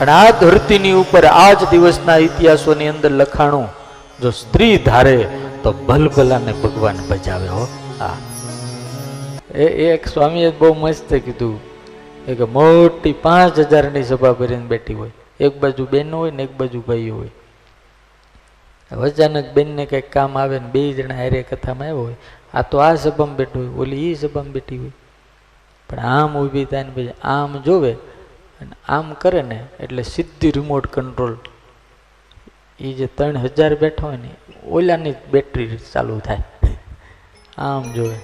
અને આ ધરતીની ઉપર આ જ દિવસના ઇતિહાસોની અંદર લખાણું, જો સ્ત્રી ધારે તો ભલભલાને ભગવાન બજાવે હો. આ. એ એક સ્વામીએ બહુ મસ્ત કીધું એક મોટી પાંચ હજારની સભા ભરીને બેઠી હોય. એક બાજુ બેન હોય ને એક બાજુ ભાઈઓ હોય. અચાનક બેનને કંઈક કામ આવે ને બે જણા હારે કથામાં આવ્યો હોય. આ તો આ સભામાં બેઠો હોય, ઓલી એ સભામાં બેઠી હોય. પણ આમ ઊભી થાય ને પછી આમ જોવે અને આમ કરે ને એટલે સીધી રિમોટ કંટ્રોલ એ જે ત્રણ હજાર બેઠા હોય ને, ઓલાની બેટરી ચાલુ થાય. આમ જોવે.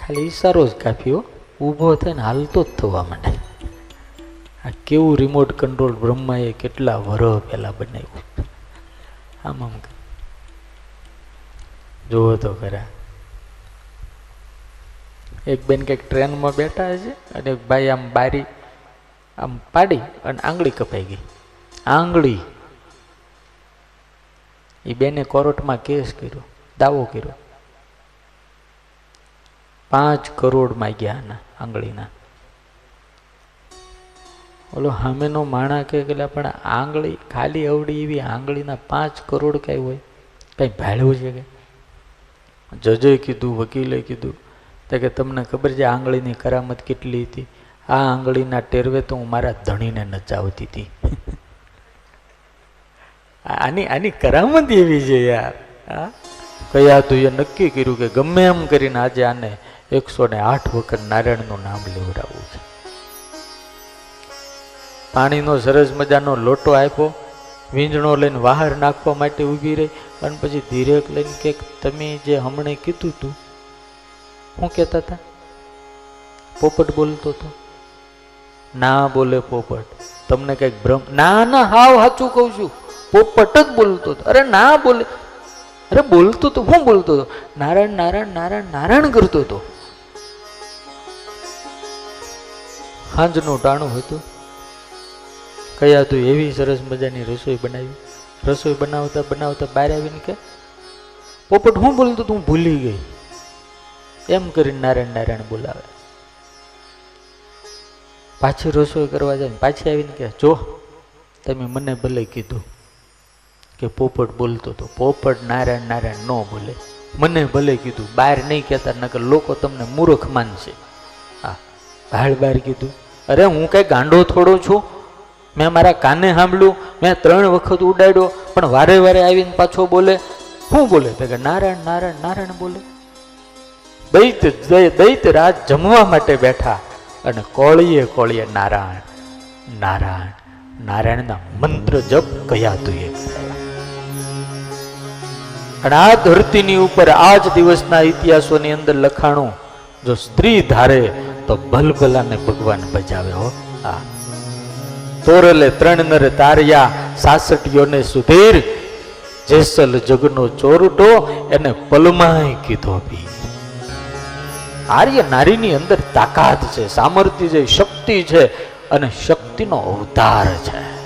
ખાલી ઈશારો જ કાપ્યો ઊભો થઈને હાલતો જ થવા માંડે. આ કેવું રિમોટ કંટ્રોલ બ્રહ્માએ કેટલા વરહ પહેલા બનાવ્યું. આમ આમ. જોવો તો ખરા. એક બેન કંઈક ટ્રેનમાં બેઠા છે અને ભાઈ આમ બારી આમ પાડી અને આંગળી કપાઈ ગઈ. આંગળી. એ બેને કોર્ટમાં કેસ કર્યો, દાવો કર્યો. પાંચ કરોડ માગ્યા આના આંગળીના. ઓલો સામેનો માણા કે પણ આંગળી ખાલી અવડી એવી આંગળીના પાંચ કરોડ કઈ હોય. કઈ ભાડ્યું છે કે? જજે કીધું, વકીલે કીધું. તો કે તમને ખબર છે આંગળીની કરામત કેટલી હતી? આ આંગળીના ટેરવે તો હું મારા ધણીને નચાવતી હતી. આની આની કરામત એવી છે યાર. હા? કયા તું એ નક્કી કર્યું કે ગમે એમ કરીને આજે આને એકસો ને આઠ વખત નારાયણનું નામ લેવડાવવું છે. પાણીનો સરસ મજાનો લોટો આપ્યો, વીંજણો લઈને બહાર નાખવા માટે ઊભી રહી અને પછી ધીરેક લઈને કે તમે જે હમણે કીધું તું શું કહેતા હતા, પોપટ બોલતો હતો. ના બોલે પોપટ, તમને કંઈક ભ્રમ, ના ના, હાવ સાચું કહું છું. પોપટ જ બોલતો હતો. અરે ના બોલે, અરે બોલતો તો, હું બોલતો હતો. નારાયણ નારાયણ નારાયણ નારાયણ કરતો હતો. હાંજનું ટાણું હતું. કયા તું એવી સરસ મજાની રસોઈ બનાવી? રસોઈ બનાવતા બનાવતા બહાર આવીને કે, પોપટ, હું બોલતો તું ભૂલી ગઈ. એમ કરીને નારાયણ નારાયણ બોલાવે. પાછી રસોઈ કરવા જાય પાછી આવીને કે જો, તમે મને ભલે કીધું કે પોપટ બોલતો તો પોપટ નારાયણ નારાયણ ન બોલે. મને ભલે કીધું બહાર નહીં કહેતા, નકર લોકો તમને મૂર્ખ માનશે. હા બહાર બહાર કીધું. અરે, હું કઈ ગાંડો થોડો છું? મેં મારા કાને સાંભળ્યું, મેં ત્રણ વખત ઉડાડ્યો, પણ વારે વારે આવીને પાછો બોલે. શું બોલે? કે, નારાયણ નારાયણ નારાયણ બોલે. દૈત દૈતરાજ જમવા માટે બેઠા અને કોળીએ કોળીએ નારાયણ નારાયણ, નારાયણના મંત્ર જપ કયા તું અને આ ધરતીની ઉપર આ જ દિવસના ઇતિહાસોની અંદર લખાણું, જો સ્ત્રી ધારે તો ભલભલાને ભગવાન બજાવે હો. આ. તોરલે ત્રણ નર તાર્યા સાસટીઓને સુધીર, જેસલ જગનો ચોરટો એને પલમાય કીધો બી આર્ય નારીની અંદર તાકાત છે, સામર્થ્ય છે, શક્તિ છે અને શક્તિનો અવતાર છે.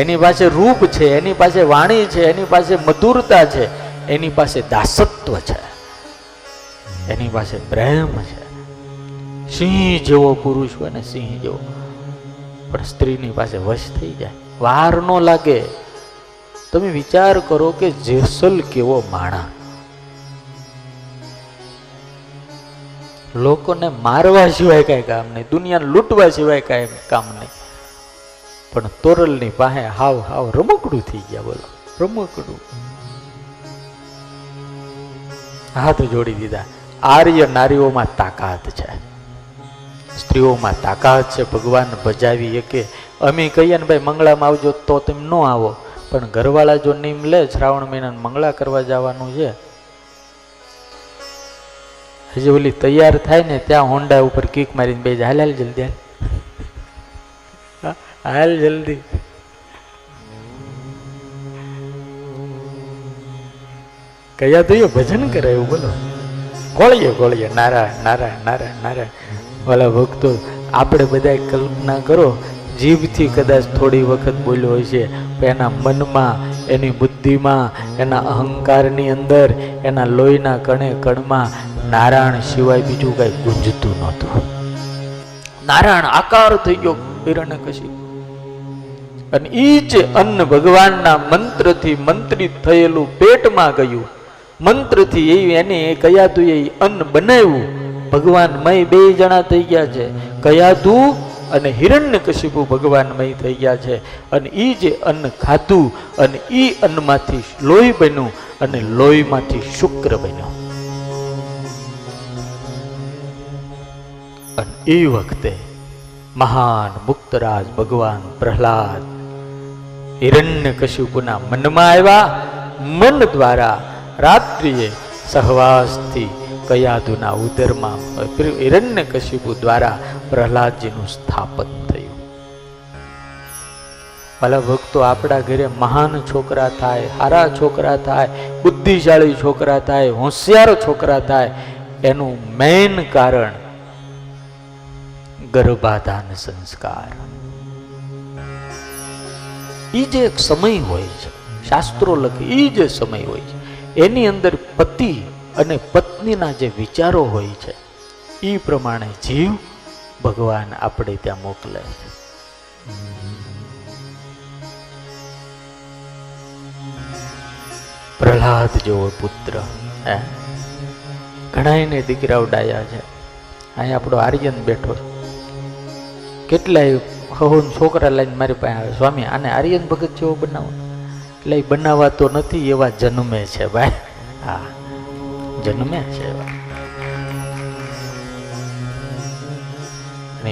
એની પાસે રૂપ છે, એની પાસે વાણી છે, એની પાસે મધુરતા છે, એની પાસે દાસત્વ છે, એની પાસે પ્રેમ છે. સિંહ જેવો પુરુષ હોય ને સિંહ જેવો. પણ સ્ત્રીની પાસે વશ થઈ જાય. વાર ન લાગે. તમે વિચાર કરો કે જેસલ કેવો માણા લોકોને મારવા સિવાય કાંઈ કામ નહીં, દુનિયાને લૂંટવા સિવાય કાંઈ કામ નહીં. પણ તોરલની પાસે હાવ હાવ રમકડું થઈ ગયા બોલો, રમકડું. હાથ જોડી દીધા. આર્ય નારીઓમાં તાકાત છે. સ્ત્રીઓમાં તાકાત છે, ભગવાન ભજાવી કે અમે કહીએ ને ભાઈ, મંગળામાં આવજો તો તમે ન આવો. પણ ઘરવાળા જો નિયમ લે, શ્રાવણ મહિના મંગળા કરવા જવાનું છે હજી ઓલી તૈયાર થાય ને ત્યાં હોન્ડા ઉપર કિક મારીને બે હાલ હાલ જલ્દી, હાલ. હાલ જલ્દી. કયા તો ભજન કરે એવું બોલો. કોળીએ કોળીએ નારાયણ નારાયણ નારાયણ નારાયણ. ઓલા ભક્તો, આપણે બધા કલ્પના કરો, જીભથી કદાચ થોડી વખત બોલ્યો હોય છે, પણ એના મનમાં, એની બુદ્ધિમાં, એના અહંકારની અંદર, એના લોહીના કણે, કણમાં નારાયણ સિવાય બીજું કઈ ગુંજતું નહોતું. નારાયણ આકાર થઈ ગયો હિરણ્ય અને એ જ અન્ન ભગવાનના મંત્રથી મંત્રિત થયેલું પેટમાં ગયું. મંત્રથી એ એને કયાદુ એ અન્ન બનાવ્યું. ભગવાન મય બે જણા થઈ ગયા છે. કયા તું અને હિરણ્ય કશિપુ ભગવાનમય થઈ ગયા છે. અને એ જે અન્ન ખાધું અને એ અન્નમાંથી લોહી બન્યું અને લોહીમાંથી શુક્ર બન્યો. અને એ વખતે મહાન મુક્તરાજ ભગવાન પ્રહલાદ હિરણ્ય કશિપુના મનમાં આવ્યા, મન દ્વારા રાત્રિએ સહવાસથી કયાદુના ઉદરમાં હિરણ્ય કશિપુ દ્વારા પ્રહલાદજીનું સ્થાપન થયું. ભલા ભક્તો આપણા ઘરે મહાન છોકરા થાય સારા છોકરા થાય, બુદ્ધિશાળી છોકરા થાય, હોશિયાર છોકરા થાય, એનું મેઇન કારણ ગર્ભાધાન સંસ્કાર. એ જે એક સમય હોય છે, શાસ્ત્રો લખે એ જે સમય હોય છે, એની અંદર પતિ અને પત્નીના જે વિચારો હોય છે એ પ્રમાણે જીવ ભગવાન આપણે ત્યાં મોકલે છે. પ્રહલાદ જેવો પુત્ર, હે? ઘણા દીકરાઓ ડાયા છે. અહીંયા આપણો આર્યન બેઠો છે. કેટલાય હવન છોકરા લઈને મારી પાસે આવે. સ્વામી, આને આર્યન ભગત જેવો બનાવો. એટલે એ બનાવાતો નથી, એવા જન્મે છે ભાઈ. હા, જન્મે છે એવા.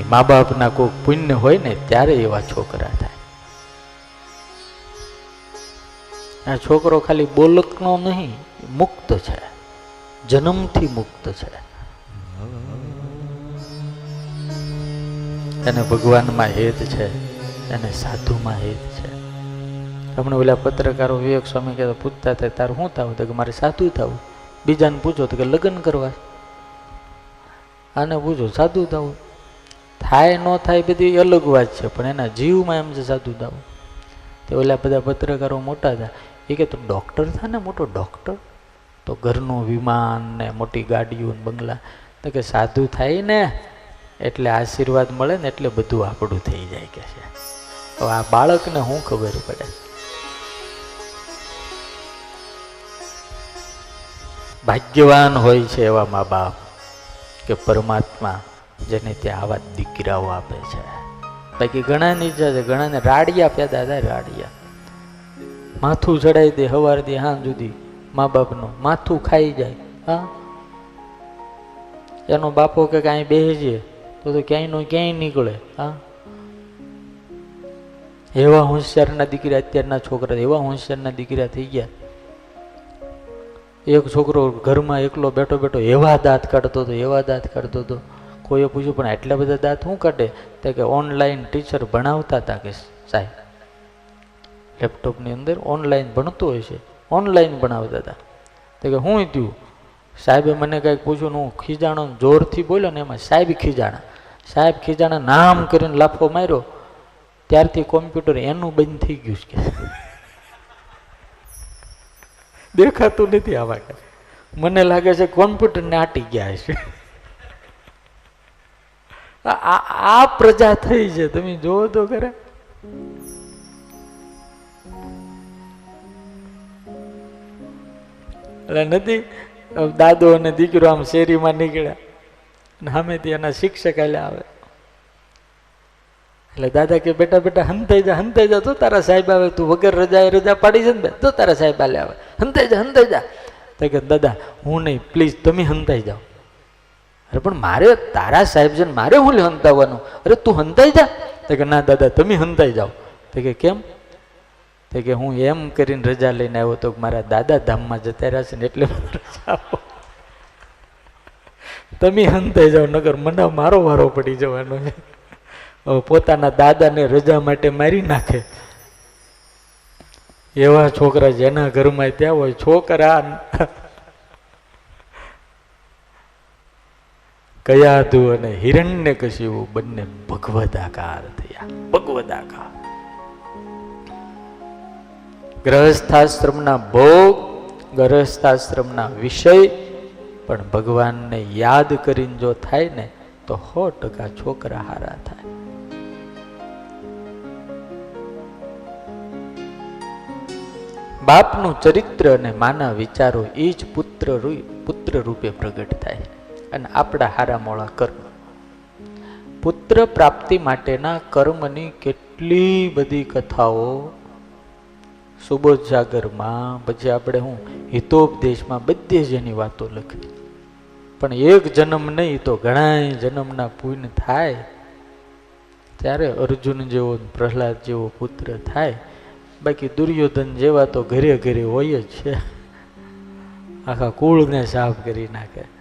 મા બાપના કોઈ પુણ્ય હોય ને, ત્યારે એવા છોકરા થાય. આ છોકરો ખાલી બોલકનો નહીં, મુક્ત છે. જન્મથી મુક્ત છે. એને ભગવાનમાં હેત છે, એને સાધુમાં હેત છે. હમણાં ઓલા પત્રકારો વિવેક સ્વામી કહેતા, પૂછતા હતા, તારું શું થવું? કે, મારે સાધુ થવું. બીજાને પૂછો તો કે, લગ્ન કરવા. આને પૂછો, સાધુ થવું? થાય, ન થાય બધી અલગ વાત છે, પણ એના જીવમાં એમ છે, સાધુ થવું. તે ઓલા બધા પત્રકારો મોટા હતા એ કે, તું ડૉક્ટર થા ને મોટો ડૉક્ટર? તો ઘરનું વિમાન ને મોટી ગાડીઓ ને બંગલા. તો કે, સાધુ થાય ને. એટલે આશીર્વાદ મળે ને એટલે બધું આપણું થઈ જાય કે છે. હવે આ બાળકને શું ખબર પડે? ભાગ્યવાન હોય છે એવા મા બાપ કે પરમાત્મા જેને ત્યાં આવા દીકરાઓ આપે છે. બાકી ઘણા નીચા છે ઘણાને રાડિયા પેદા થાય રાડિયા. માથું ચડાવી દે, હવાર દે હા જુદી મા બાપનું. માથું ખાઈ જાય, હા? એનો બાપો કે કાંઈ બેસીએ તો તો ક્યાંયનો ક્યાંય નીકળે, હા? એવા હોશિયારના દીકરા અત્યારના છોકરા, એવા હોશિયારના દીકરા થઈ ગયા. એક છોકરો ઘરમાં એકલો બેઠો બેઠો એવા દાંત કાઢતો હતો, એવા દાંત કાઢતો હતો. કોઈએ પૂછ્યું, પણ આટલા બધા દાંત શું કાઢે? તો કે, ઓનલાઈન ટીચર ભણાવતા હતા કે સાહેબ? લેપટોપની અંદર ઓનલાઈન ભણતો હોય છે, ઓનલાઈન ભણાવતા હતા. તો કે, હું થયું? સાહેબે મને કાંઈક પૂછ્યું, હું ખીજાણો જોરથી બોલ્યો ને એમાં સાહેબ ખીજાણા. સાહેબ ખીજાણે નામ કરીને લાફો માર્યો. ત્યારથી કોમ્પ્યુટર એનું બંધ થઈ ગયું છે દેખાતું નથી આવા કે મને લાગે છે કોમ્પ્યુટરને આટી ગયા છે. આ આ પ્રજા થઈ છે. તમે જોવો તો ખરે. એટલે નથી, દાદો અને દીકરો આમ શેરીમાં નીકળ્યા. અને સામેથી એના શિક્ષક આવે. એટલે દાદા કે, બેટા બેટા હંતાઈ જા હંતાઈ જા તો તારા સાહેબ આવે, તું વગર રજા રજા પાડી છે ને તો તારા સાહેબ આલે આવે. હંતાઈ જા હંતાઈ જા. તો કે, દાદા, હું નહીં, પ્લીઝ, તમે હંતાઈ જાઓ. અરે, પણ મારે તારા સાહેબ છે મારે હું હંતાવવાનું? અરે, તું હંતાઈ જા. તો કે, ના, દાદા, તમે હંતાઈ જાઓ. તો કે, કેમ? તો કે, હું એમ કરીને રજા લઈને આવ્યો તો મારા દાદા ધામમાં જતા રહ્યા છે ને, એટલે રજા તમે હંતે જાઓ, નગર મને મારો વારો પડી જવાનો છે. પોતાના દાદાને રજા માટે મારી નાખે. એવા છોકરા જેના ઘરમાં ત્યાં હોય, છોકરા કયાધુ અને હિરણ્ય કશિવું બંને ભગવદાકાર થયા, ભગવદાકાર. ગ્રહસ્થાશ્રમના ભોગ, ગ્રહસ્થાશ્રમના વિષય પણ ભગવાનને યાદ કરીને જો થાય ને, તો સો ટકા છોકરા હારા થાય. બાપનું ચરિત્ર અને માના વિચારો એ જ પુત્ર પુત્ર રૂપે પ્રગટ થાય અને આપણા હારા મોળા કર્મ. પુત્ર પ્રાપ્તિ માટેના કર્મની કેટલી બધી કથાઓ સુબોધ જાગરમાં પછી આપણે હું હિતોપદેશમાં બધી જ એની વાતો લખી. પણ એક જન્મ નહીં તો ઘણા જન્મના પુણ્ય થાય. ત્યારે અર્જુન જેવો પ્રહલાદ જેવો પુત્ર થાય. બાકી દુર્યોધન જેવા તો ઘરે ઘરે હોય જ છે. આખા કુળને સાફ કરી નાખે.